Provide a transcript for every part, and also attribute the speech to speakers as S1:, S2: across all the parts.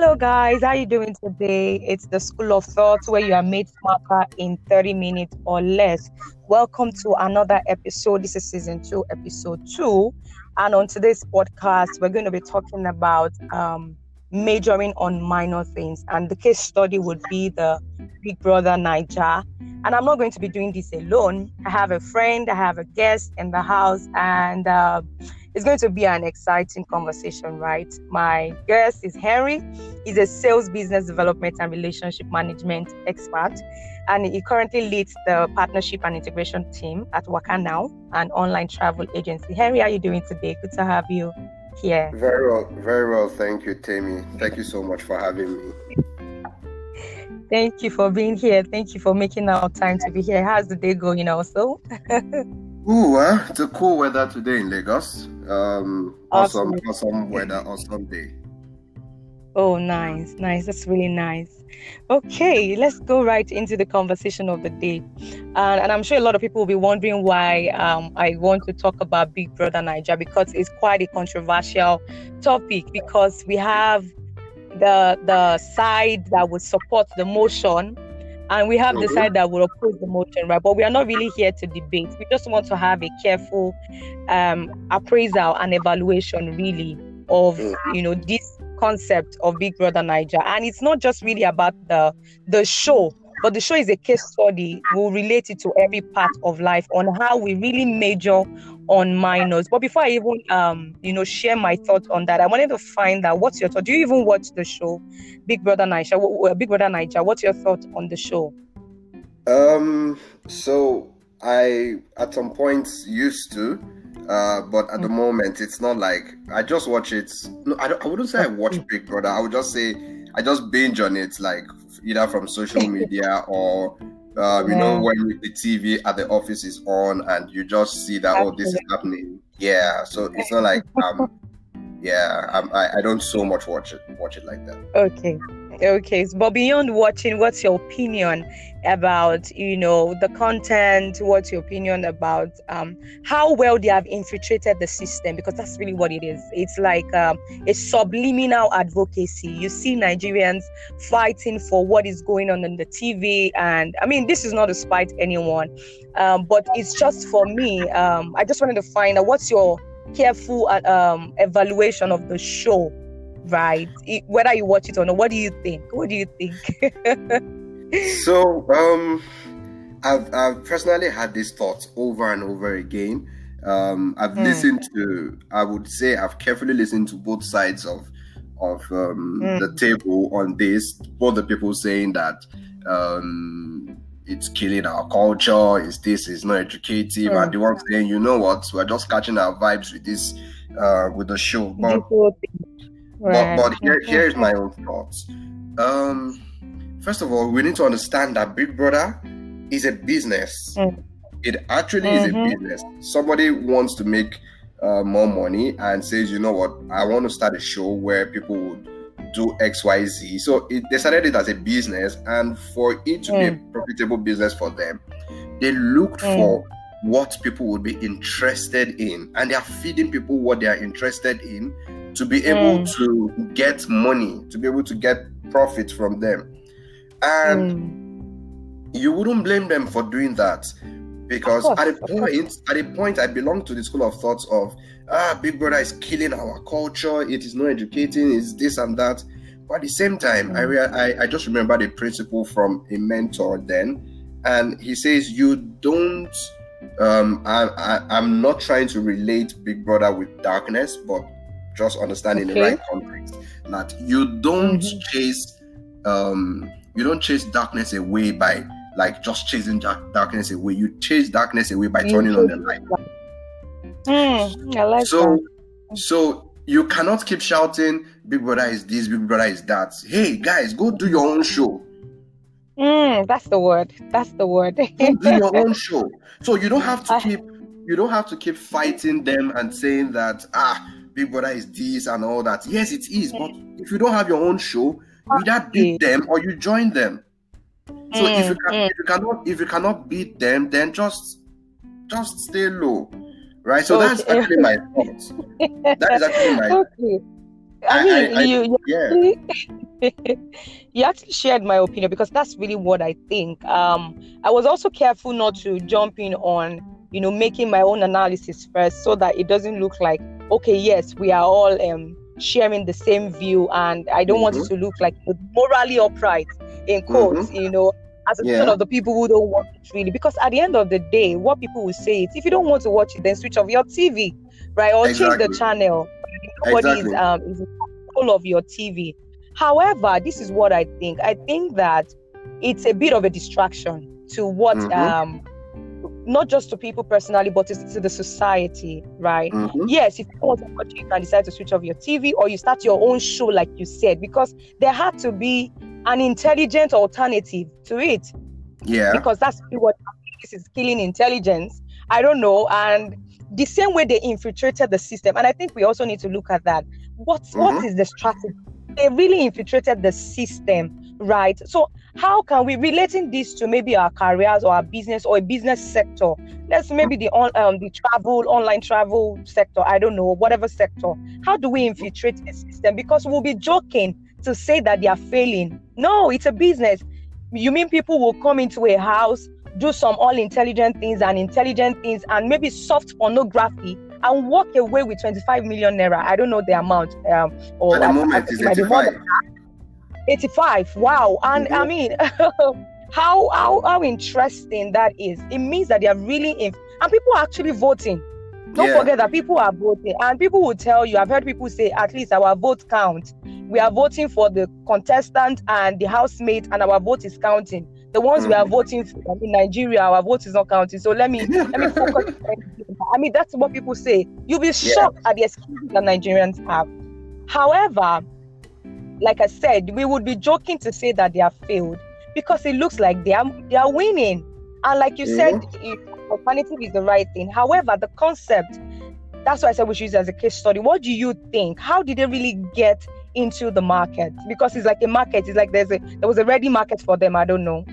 S1: Hello, guys. How you doing today? It's the School of Thoughts where you are made smarter in 30 minutes or less. Welcome to another episode. This is season two, episode two. And on today's podcast, we're going to be talking about um, majoring on minor things. And the case study would be the Big Brother Naija. And I'm not going to be doing this alone. I have a friend, I have a guest in the house, and uh, it's going to be an exciting conversation, right? My guest is Henry. He's a sales, business development, and relationship management expert. And he currently leads the partnership and integration team at Wakanow, an online travel agency. Henry, how are you doing today? Good to have you here.
S2: Very well, very well. Thank you, Tammy. Thank you so much for having me.
S1: Thank you for being here. Thank you for making our time to be here. How's the day going also?
S2: Ooh, uh, it's a cool weather today in Lagos. Um, awesome, awesome, awesome weather, awesome day.
S1: Oh, nice, nice. That's really nice. Okay, let's go right into the conversation of the day. Uh, and I'm sure a lot of people will be wondering why um, I want to talk about Big Brother Naija because it's quite a controversial topic because we have the the side that would support the motion and we have mm-hmm. side that will oppose the motion, right? But we are not really here to debate. We just want to have a careful um, appraisal and evaluation, really, of mm-hmm. you know this concept of Big Brother Naija. And it's not just really about the the show, but the show is a case study. We'll relate it to every part of life on how we really major on minors. But before I even um, you know, share my thoughts on that, I wanted to find out what's your thought. Do you even watch the show Big Brother Naija? Big Brother Naija, what's your thought on the show?
S2: Um, so I at some points used to, uh, but at the mm. moment it's not like I just watch it. No, I, I wouldn't say I watch Big Brother. I would just say I just binge on it, like either from social media or um, you yeah. know, when the TV at the office is on and you just see that, Absolutely. oh, this is happening. Yeah. So it's not like, um, yeah, I'm, I, I don't so much watch it, watch it like that.
S1: Okay. Okay, but beyond watching, what's your opinion about you know the content? What's your opinion about um, how well they have infiltrated the system? Because that's really what it is. It's like um, a subliminal advocacy. You see Nigerians fighting for what is going on in the TV, and I mean this is not to spite anyone, um, but it's just for me. Um, I just wanted to find out what's your careful uh, um, evaluation of the show right? whether you watch it or not, what do you think? What do you think?
S2: so, um, I've, I've personally had these thoughts over and over again. Um, I've mm. listened to, I would say, I've carefully listened to both sides of of um, mm. the table on this. Both the people saying that um, it's killing our culture, is this is not educative, mm. and the ones saying, you know what, we're just catching our vibes with this, uh, with the show. But Right. But, but here, here's my own thoughts. Um, first of all, we need to understand that Big Brother is a business. Mm. It actually mm-hmm. is a mm-hmm. business. Somebody wants to make uh, more money and says, you know what, I want to start a show where people would do X, Y, Z. So it, they started it as a business, and for it to mm. be a mm. profitable business for them, they looked mm. for what people would be interested in, and they are feeding people what they are interested in to be able mm. to get money, to be able to get profit from them. And mm. you wouldn't blame them for doing that because course, at a point, at a point, I belong to the school of thoughts of ah, Big Brother is killing our culture. It is not educating. It's this and that. But at the same time, mm. I, rea- I I just remember the principle from a mentor then, and he says you don't. Um, I, I I'm not trying to relate Big Brother with darkness, but just understanding okay. the right context that you don't mm-hmm. chase um you don't chase darkness away by like just chasing darkness away. You chase darkness away by turning on the light.
S1: Mm, I like
S2: so that. so you cannot keep shouting big brother is this big brother is that. Hey guys go do your own show.
S1: Mm, that's the word. That's the word. Do
S2: your own show. So you don't have to keep you don't have to keep fighting them and saying that ah Big Brother is this and all that. Yes, it is. But if you don't have your own show, either beat them or you join them. So mm, if you can, mm. if you cannot if you cannot beat them, then just just stay low, right? So okay. that's actually my thought. That is actually my.
S1: Okay. I mean, I, I, you,
S2: yeah.
S1: you actually shared my opinion because that's really what I think. Um, I was also careful not to jump in on, you know, making my own analysis first so that it doesn't look like, okay, yes, we are all um, sharing the same view, and I don't mm-hmm. want it mm-hmm. to look like morally upright in quotes, mm-hmm. you know, as a yeah. of the people who don't watch it really. Because at the end of the day, what people will say is, if you don't want to watch it, then switch off your TV, right, or exactly. change the channel. Nobody exactly. is um is control of your TV. However, this is what I think. I think that it's a bit of a distraction to what mm-hmm. um not just to people personally, but to, to the society, right? Mm-hmm. Yes, if you want to watch, you can decide to switch off your TV or you start your own show, like you said, because there had to be an intelligent alternative to it.
S2: Yeah.
S1: Because that's what this is killing intelligence. I don't know. And the same way they infiltrated the system, and I think we also need to look at that. What mm-hmm. what is the strategy? They really infiltrated the system, right? So how can we relating this to maybe our careers or our business or a business sector? Let's maybe the on um, the travel, online travel sector. I don't know, whatever sector. How do we infiltrate the system? Because we'll be joking to say that they are failing. No, it's a business. You mean people will come into a house, do some all intelligent things and intelligent things, and maybe soft pornography, and walk away with 25 million naira. I don't know the amount. Um,
S2: or at the moment, is 85.
S1: 85. Wow. And mm-hmm. I mean, how, how how interesting that is. It means that they are really in, and people are actually voting. Don't yeah. forget that people are voting, and people will tell you. I've heard people say, at least our vote count. We are voting for the contestant and the housemate, and our vote is counting. The ones mm. we are mm. voting for in Nigeria, our vote is not counting. So let me let me focus. I mean, that's what people say. You'll be shocked yeah. at the excuses that Nigerians have. However, like I said, we would be joking to say that they have failed because it looks like they are they are winning. And like you said, alternative is the right thing. However, the concept, that's why I said we should use as a case study. What do you think? How did they really get into the market? Because it's like a market. It's like there's a there was a ready market for them. I don't know.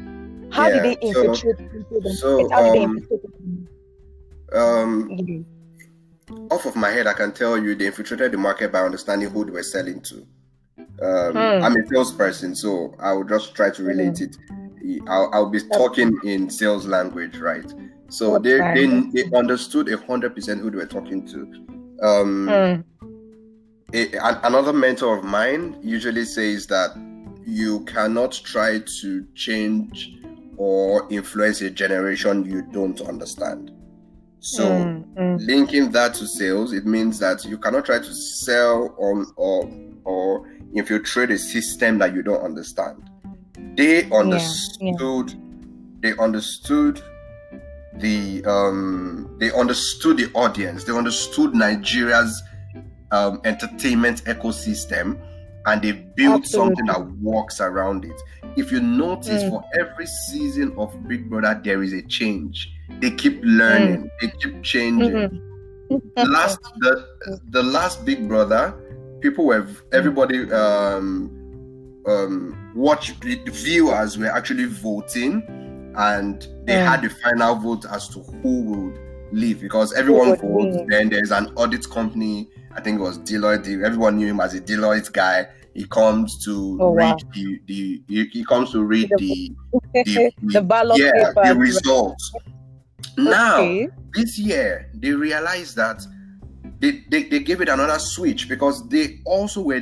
S1: How yeah, did they infiltrate so, into the
S2: so, market? How um, did they um, infiltrate? Um, mm-hmm. off of my head, I can tell you they infiltrated the market by understanding who they were selling to. Um, hmm. I'm a salesperson, so I will just try to relate it. I'll, I'll be talking in sales language, right? So they, they they understood a hundred percent who they were talking to. Um, hmm. a, another mentor of mine usually says that you cannot try to change or influence a generation you don't understand. So mm, mm. linking that to sales, it means that you cannot try to sell on or or infiltrate a system that you don't understand. They understood. Yeah, yeah. They understood the um they understood the audience. They understood Nigeria's um, entertainment ecosystem, and they built Absolutely. something that works around it. If you notice, mm. for every season of Big Brother, there is a change. They keep learning. Mm. They keep changing. Mm-hmm. last the the last Big Brother people were everybody um um watch the viewers were actually voting and they mm. had the final vote as to who would leave because everyone votes. then there's an audit company i think it was deloitte everyone knew him as a deloitte guy. He comes to oh, read wow. the, the he, he, comes to read the the,
S1: the, ballot
S2: yeah, the results. Now this year they realized that they, they, they gave it another switch because they also were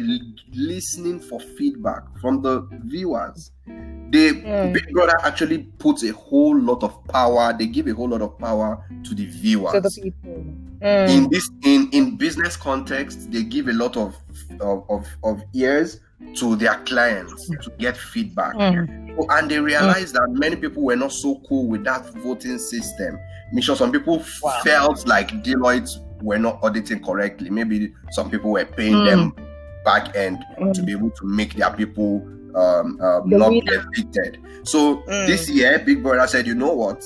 S2: listening for feedback from the viewers. They mm. Big Brother actually puts a whole lot of power. They give a whole lot of power to the viewers. To the people. Mm. In this in in business context, they give a lot of of, of, of ears to their clients to get feedback. Mm. and they realized that many people were not so cool with that voting system. I'm sure some people wow. felt like Deloitte were not auditing correctly. Maybe some people were paying mm. them back end mm. to be able to make their people um, uh, not be evicted. So mm. this year, Big Brother said, you know what?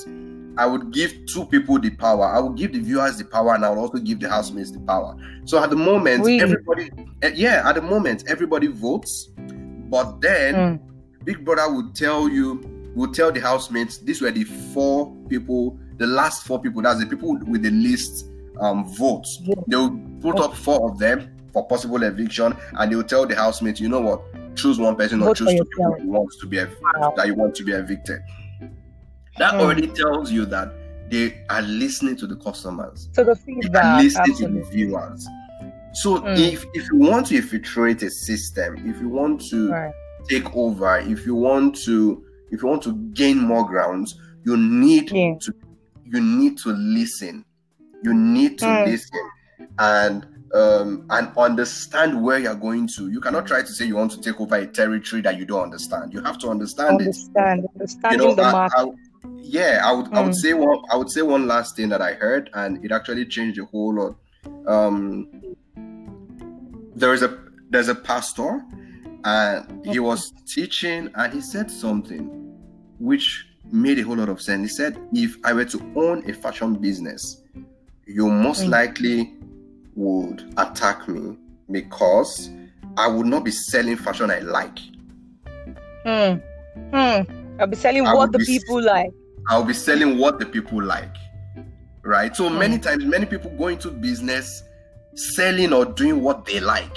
S2: I would give two people the power. I would give the viewers the power, and I would also give the housemates the power. So at the moment, really? everybody, uh, yeah, at the moment, everybody votes, but then mm. Big Brother would tell you, would tell the housemates, these were the four people, the last four people. That's the people with the least um, votes. They'll put up four of them for possible eviction, and they'll tell the housemates, you know what, choose one person or choose two people you want to be wow. that you want to be evicted. That mm. already tells you that they are listening to the customers.
S1: So the feedback,
S2: listening absolutely. to the viewers. So mm. if if you want to infiltrate a system, if you want to right. take over, if you want to if you want to gain more grounds, you need yeah. to you need to listen. You need to mm. listen and um, and understand where you're going to. You cannot try to say you want to take over a territory that you don't understand. You have to understand,
S1: understand it. Understanding you know, the I, market. I,
S2: yeah, I would mm. I would mm. say one I would say one last thing that I heard, and it actually changed a whole lot. Um, there is a there's a pastor, and he was teaching, and he said something which made a whole lot of sense. He said, "If I were to own a fashion business, you most mm. likely would attack me because I would not be selling fashion I like.
S1: Hmm. Hmm. I'll be selling I what the people like.
S2: I'll be selling what the people like. Right? So hmm. many times, many people go into business selling or doing what they like.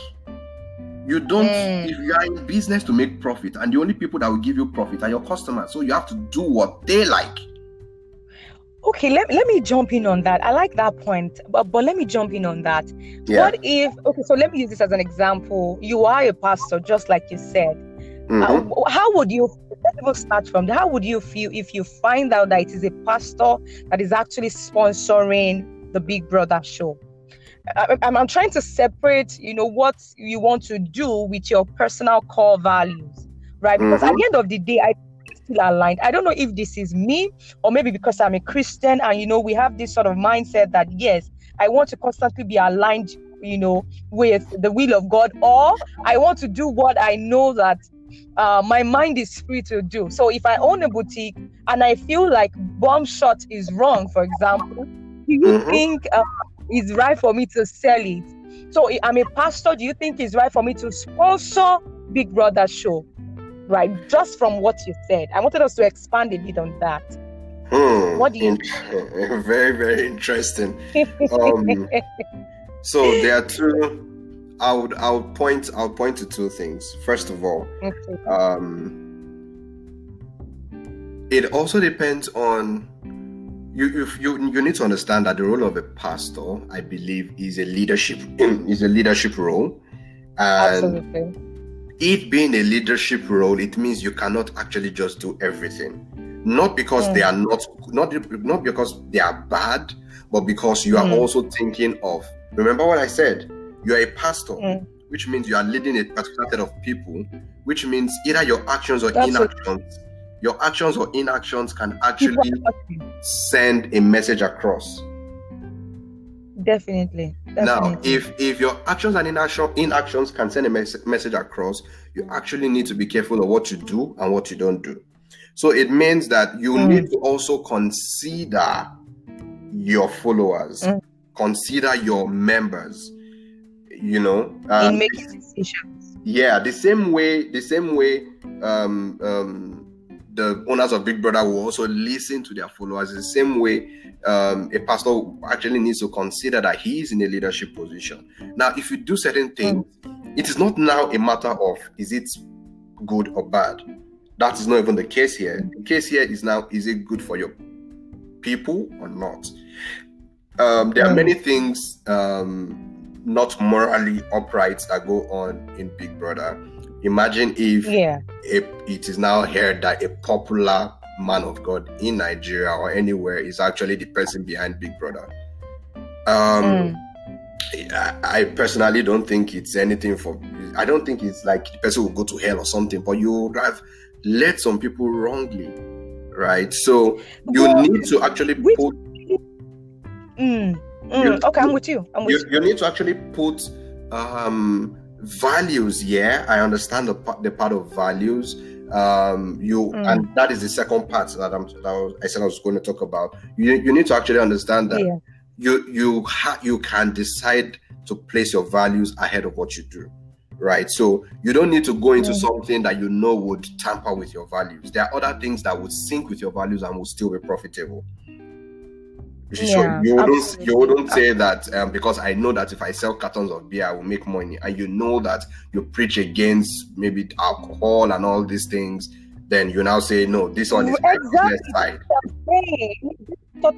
S2: You don't, mm. if you are in business to make profit, and the only people that will give you profit are your customers. So you have to do what they like.
S1: Okay, let, let me jump in on that. I like that point, but, but let me jump in on that. Yeah. What if, okay, so let me use this as an example. You are a pastor, just like you said. Mm-hmm. Uh, how would you, let's start from there. How would you feel if you find out that it is a pastor that is actually sponsoring the Big Brother show? I, I'm, I'm trying to separate, you know, what you want to do with your personal core values, right? Because mm-hmm. at the end of the day, I aligned. I don't know if this is me or maybe because I'm a Christian and you know we have this sort of mindset that yes, I want to constantly be aligned, you know, with the will of God, or I want to do what I know that uh, my mind is free to do. So if I own a boutique and I feel like bomb shot is wrong, for example, do you mm-hmm. think uh, it's right for me to sell it? So I'm a pastor. Do you think it's right for me to sponsor Big Brother show? Right? Just from what you said. I wanted us to expand a bit on that.
S2: Hmm. What do you Very, very interesting. um, so there are two I would I would point I'll point to two things. First of all, okay. um, it also depends on you, you you you need to understand that the role of a pastor, I believe, is a leadership is a leadership role. And Absolutely it being a leadership role, it means you cannot actually just do everything. Not because mm. they are not not not because they are bad, but because you are mm. also thinking of. Remember what I said? You are a pastor, mm. which means you are leading a particular set of people, which means either your actions or That's inactions, your actions or inactions can actually send a message across.
S1: Definitely, definitely.
S2: Now, if if your actions and inaction inactions can send a mes- message across, you actually need to be careful of what you do and what you don't do. So it means that you mm. need to also consider your followers, mm. consider your members. You know,
S1: um, in making decisions.
S2: Yeah, the same way, the same way. Um, um, the owners of Big Brother will also listen to their followers. The same way um, a pastor actually needs to consider that he is in a leadership position. Now, if you do certain things, mm. it is not now a matter of is it good or bad. That is not even the case here. The case here is now is it good for your people or not? Um, there are many things um, not morally upright that go on in Big Brother. Imagine if yeah. it is now heard that a popular man of God in Nigeria or anywhere is actually the person behind Big Brother. Um, mm. I, I, personally don't think it's anything for. I don't think it's like the person will go to hell or something. But you have led some people wrongly, right? So you well, need to actually put.
S1: Mm, mm, you, okay, I'm with you. I'm with
S2: you, you. You need to actually put um, values. Yeah, I understand the the part of values um you mm. and that is the second part that i'm that i said i was going to talk about you, you need to actually understand that yeah. you you ha- you can decide to place your values ahead of what you do right so you don't need to go into mm. something that you know would tamper with your values there are other things that would sync with your values and will still be profitable yeah, you wouldn't you wouldn't say that um, because I know that if I sell cartons of beer, I will make money, and you know that you preach against maybe alcohol and all these things, then you now say no, this one is exactly side.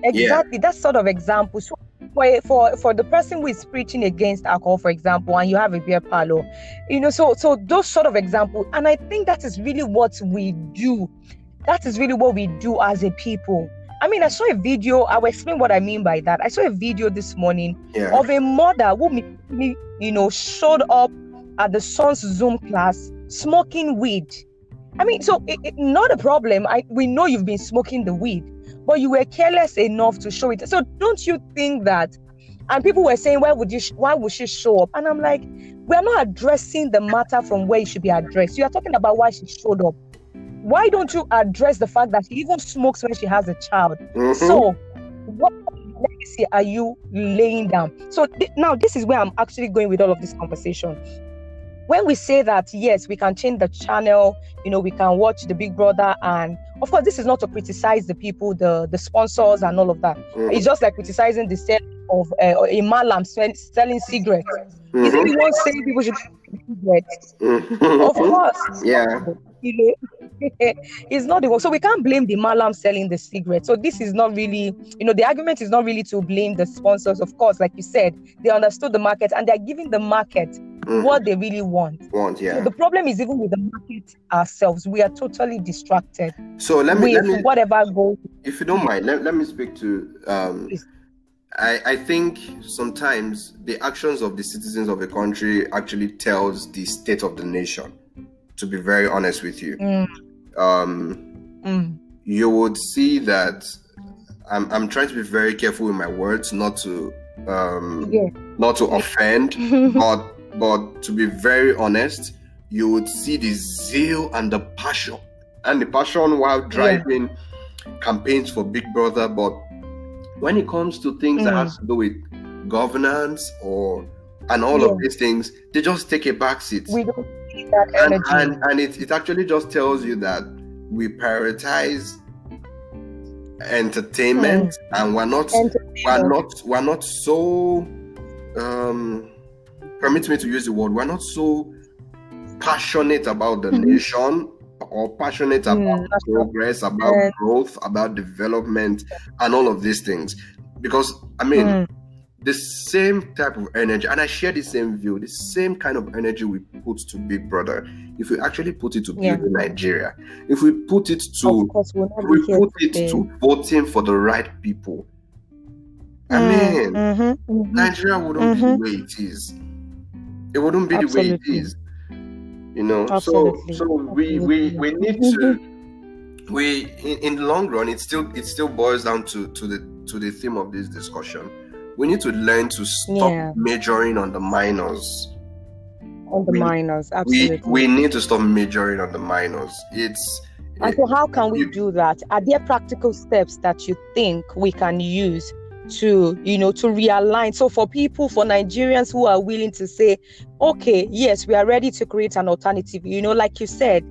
S1: Exactly, yeah. that sort of example. So for, for for the person who is preaching against alcohol, for example, and you have a beer parlor, you know, so so those sort of example, and I think that is really what we do. That is really what we do as a people I mean, I saw a video. I will explain what I mean by that. I saw a video this morning yeah. of a mother who, me, you know, showed up at the son's Zoom class smoking weed. I mean, so it, it, not a problem. I we know you've been smoking the weed, but you were careless enough to show it. So don't you think that? And people were saying, why would you? Why would she show up? And I'm like, we are not addressing the matter from where it should be addressed. You are talking about why she showed up why don't you address the fact that she even smokes when she has a child? Mm-hmm. So, what legacy are you laying down? So th- now this is where I'm actually going with all of this conversation. When we say that yes, we can change the channel, you know, we can watch the Big Brother, and of course, this is not to criticize the people, the the sponsors, and all of that. Mm-hmm. It's just like criticizing the sale of uh, a malam selling cigarettes. Mm-hmm. Is it the one saying people should cigarettes? Mm-hmm. Of course,
S2: yeah you
S1: know, it's not the one. So we can't blame the malam selling the cigarette. So this is not really, you know, the argument is not really to blame the sponsors. Of course, like you said, they understood the market and they're giving the market mm. what they really want.
S2: Want, yeah.
S1: So the problem is even with the market ourselves, we are totally distracted.
S2: So let me, let me
S1: whatever goes.
S2: If you don't mind, let, let me speak to um I, I think sometimes the actions of the citizens of a country actually tells the state of the nation to be very honest with you. Mm. Um, mm. You would see that I'm, I'm trying to be very careful with my words, not to um, yeah. not to offend, but but to be very honest, you would see the zeal and the passion and the passion while driving yeah. campaigns for Big Brother. But when it comes to things mm. that has to do with governance or and all yeah. of these things, they just take a backseat.
S1: We don't that energy.
S2: And, and, and it, it actually just tells you that we prioritize entertainment mm. and we're not we're not we're not so um permit me to use the word we're not so passionate about the mm-hmm. nation or passionate about mm, progress about yeah. growth about development and all of these things because i mean mm the same type of energy, and I share the same view, the same kind of energy we put to Big Brother. If we actually put it to yeah. building Nigeria, if we put it to, we put it to voting for the right people. I mm, mean, mm-hmm, mm-hmm, Nigeria wouldn't mm-hmm. be the mm-hmm. way it is. It wouldn't be Absolutely. the way it is. You know, Absolutely. so so we we we need to mm-hmm. we in, in the long run it still it still boils down to to the to the theme of this discussion we need to learn to stop yeah. majoring on the minors.
S1: On the we, minors, absolutely.
S2: We, we need to stop majoring on the minors. It's
S1: and so how can we do that? Are there practical steps that you think we can use to, you know, to realign? So for people, for Nigerians who are willing to say, okay, yes, we are ready to create an alternative. You know, like you said,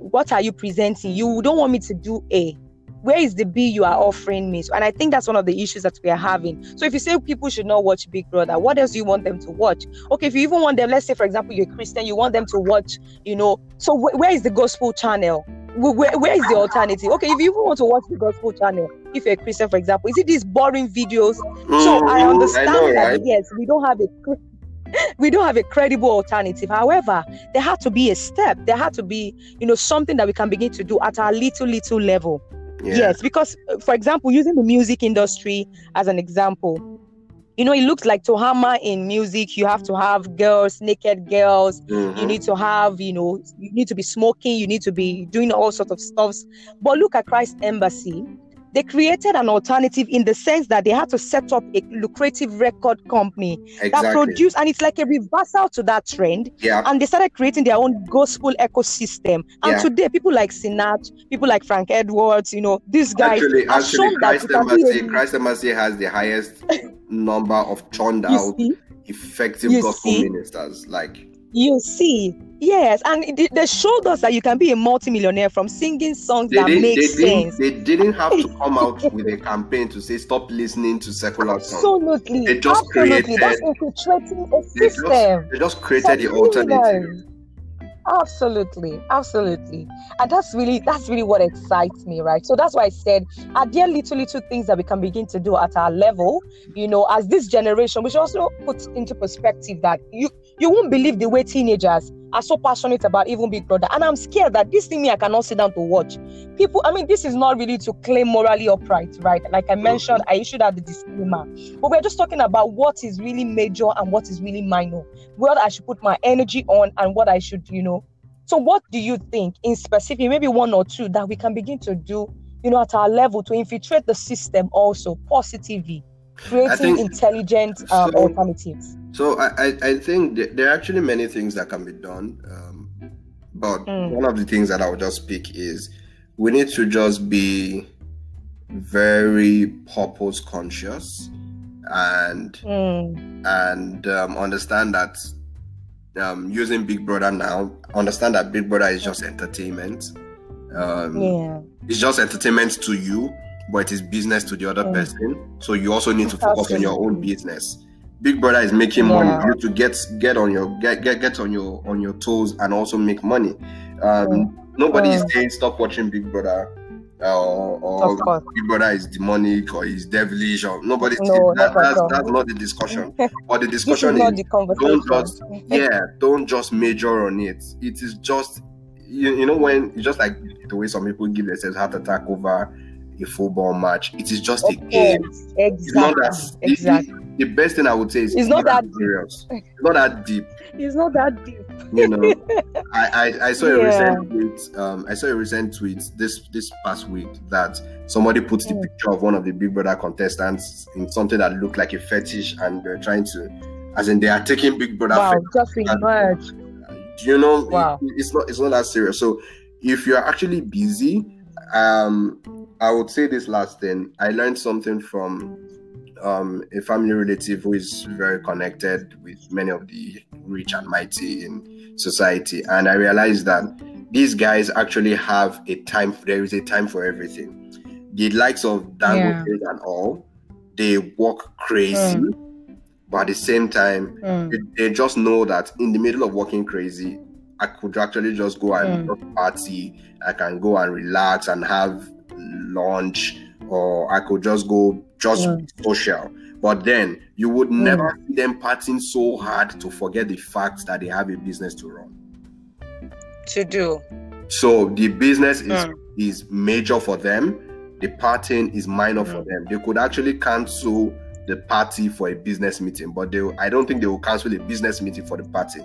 S1: what are you presenting? You don't want me to do A where is the B you are offering me? So, And I think that's one of the issues that we are having. So if you say people should not watch Big Brother, what else do you want them to watch? Okay, if you even want them, let's say for example you're a Christian, you want them to watch, you know, so wh- where is the gospel channel? Where, where is the alternative? Okay, if you even want to watch the gospel channel, if you're a Christian, for example, is it these boring videos? Mm, so I understand I know, that right? yes, we don't have a we don't have a credible alternative. However, there had to be a step. There had to be, you know, something that we can begin to do at our little, little level. Yeah. Yes, because uh, for example, using the music industry as an example, you know, it looks like to hammer in music, you have to have girls, naked girls. Mm-hmm. You need to have, you know, you need to be smoking, you need to be doing all sorts of stuffs. But look at Christ Embassy they created an alternative in the sense that they had to set up a lucrative record company exactly. that produced, and it's like a reversal to that trend.
S2: Yeah.
S1: And they started creating their own gospel ecosystem. And yeah. today, people like Sinach, people like Frank Edwards, you know, these guys
S2: actually, actually Christ Embassy, Christ has the highest number of churned out effective you gospel see? ministers. Like
S1: you see Yes, and they showed us that you can be a multimillionaire from singing songs
S2: they
S1: that
S2: did,
S1: make
S2: they
S1: sense.
S2: Didn't, they didn't have to come out with a campaign to say stop listening to secular songs.
S1: Absolutely.
S2: They just
S1: Absolutely.
S2: created.
S1: That's infiltrating a
S2: They
S1: system.
S2: just, they just created the alternative.
S1: Absolutely, absolutely, and that's really that's really what excites me, right? So that's why I said, are there little little things that we can begin to do at our level? You know, as this generation, which also puts into perspective that you you won't believe the way teenagers are so passionate about even Big Brother, and I'm scared that this thing me I cannot sit down to watch. People, I mean, this is not really to claim morally upright, right? Like I mentioned, I issued out the disclaimer, but we're just talking about what is really major and what is really minor, what I should put my energy on, and what I should, you know. So, what do you think, in specific, maybe one or two, that we can begin to do, you know, at our level to infiltrate the system also positively, creating
S2: think-
S1: intelligent um,
S2: so-
S1: alternatives?
S2: So I, I, I think th- there are actually many things that can be done. Um, but
S1: Mm.
S2: one of the things that I would just pick is we need to just be very purpose conscious and
S1: Mm,
S2: and um, understand that um, using Big Brother now, understand that Big Brother is just entertainment. Um,
S1: yeah.
S2: It's just entertainment to you, but it is business to the other
S1: Mm.
S2: person. So you also need to focus on your own business. Big Brother is making
S1: Yeah.
S2: money. You to get get on your get get get on your on your toes and also make money. Um,
S1: Mm.
S2: Nobody is saying stop watching Big Brother. Uh, or, or Big Brother is demonic or is devilish or nobody's
S1: No,
S2: that, that's, that's not the discussion. But the
S1: This is
S2: discussion is
S1: the
S2: don't just yeah don't just major on it it is just you, you know when it's just like the way some people give themselves heart attack over a football match it is just a game
S1: course.
S2: it's not
S1: Exactly.
S2: that
S1: Exactly.
S2: The, best thing i would say is
S1: It's not that deep.
S2: serious it's not that deep
S1: It's not that deep.
S2: you know I, I i saw a
S1: Yeah.
S2: recent tweet um i saw a recent tweet this this past week that somebody put the
S1: Mm.
S2: picture of one of the big brother contestants in something that looked like a fetish and they're trying to as in they are taking big brother
S1: Wow, just emerged.
S2: you know
S1: Wow.
S2: it- it's not it's not that serious so if you're actually busy um i would say this last thing i learned something from um a family relative who is very connected with many of the rich and mighty in society. And i realized that these guys actually have a time there is a time for everything. The likes of Dangote and all they work crazy but at the same time
S1: Mm,
S2: they- they just know that in the middle of working crazy, I could actually just go and just party. I can go and relax and have lunch, or I could just go just
S1: Mm.
S2: be social. But then you would never see them partying so hard to forget the fact that they have a business to run.
S1: to do.
S2: So the business is
S1: Mm.
S2: is major for them. The partying is minor for
S1: Mm.
S2: them. They could actually cancel the party for a business meeting, but they I don't think they will cancel a business meeting for the party.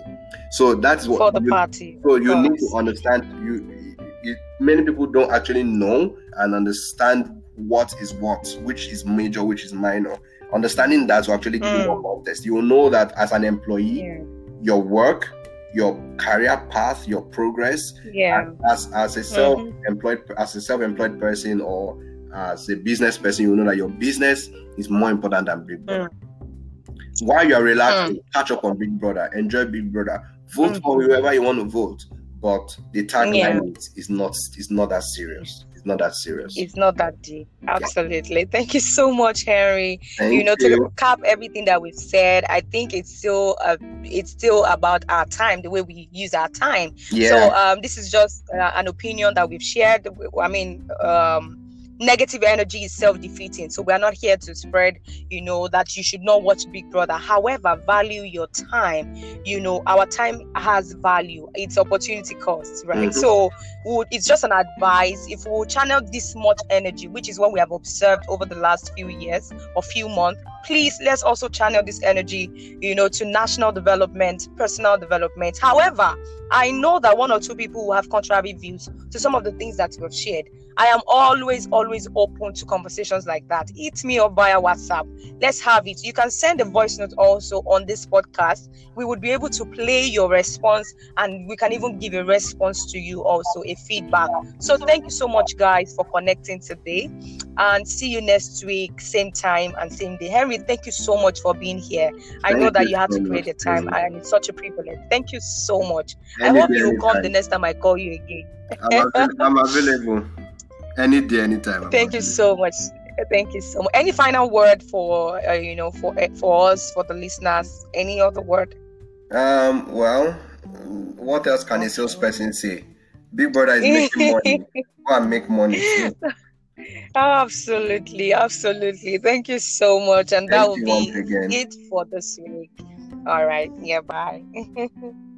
S2: So that's what
S1: For the
S2: you,
S1: party.
S2: so
S1: of
S2: you need to understand you, you many people don't actually know and understand what is what, which is major, which is minor. Understanding that will actually give you
S1: Mm.
S2: a context. You will know that as an employee,
S1: Yeah.
S2: your work, your career path, your progress,
S1: Yeah.
S2: as as a self
S1: Mm-hmm.
S2: employed as a self-employed person or as a business person, you know that your business is more important than Big Brother. While you are relaxing, catch up on Big Brother, enjoy Big Brother, vote for
S1: Mhm.
S2: whoever you want to vote. But the tagline
S1: Yeah.
S2: is, is not is not that serious. Not that serious.
S1: It's not that deep. Absolutely. Thank you so much, Henry.
S2: Thank
S1: you know,
S2: you.
S1: to recap everything that we've said, I think it's still uh, it's still about our time, the way we use our time.
S2: yeah.
S1: So um, this is just uh, an opinion that we've shared. I mean, um, negative energy is self-defeating. So we are not here to spread, you know, that you should not watch Big Brother. However, value your time. You know, our time has value. It's opportunity cost, right?
S2: Mhm.
S1: So it's just an advice. If we channel this much energy, which is what we have observed over the last few years or few months, please let's also channel this energy, you know, to national development, personal development. However, I know that one or two people will have contrary views to some of the things that we've shared. I am always, always open to conversations like that. Hit me up via WhatsApp. Let's have it. You can send a voice note also on this podcast. We would be able to play your response and we can even give a response to you also, a feedback. So thank you so much, guys, for connecting today. And see you next week, same time and same day. Henry, thank you so much for being here. I know that you, you have to create the time, and it's such a privilege. Thank you so much. Any I hope you will come the next time I call you again.
S2: I'm available any day, anytime.
S1: I'm thank you so much. Thank you so much. Any final word for uh, you know for eh, for us for the listeners? Any other word?
S2: Um. Well, what else can a salesperson say? Big brother is making money. Go and make money. Too.
S1: Absolutely, absolutely. Thank you so much. And Thank that will be it for this week. All right. Yeah, bye.